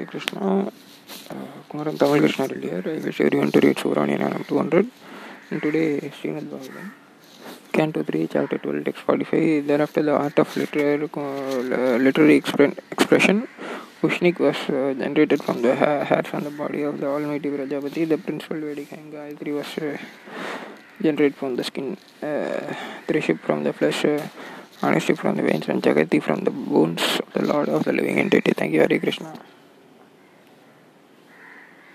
Hare Krishna. Uh, Kumaran Tamil Krishna here. I wish everyone to read Suraniyanam 200. And today, Srimad Bhagavatam. Canto 3, Chapter 12, Text 45. Thereafter, the art of literary, uh, literary expre- expression. Ushnik was uh, generated from the ha- hairs on the body of the Almighty Prajapati. The principal Vedic hand Gayatri was uh, generated from the skin. Uh, Trishtup from the flesh. Uh, Anushtup from the veins and Jagati from the bones of the Lord of the living entity. Thank you, Hari Krishna.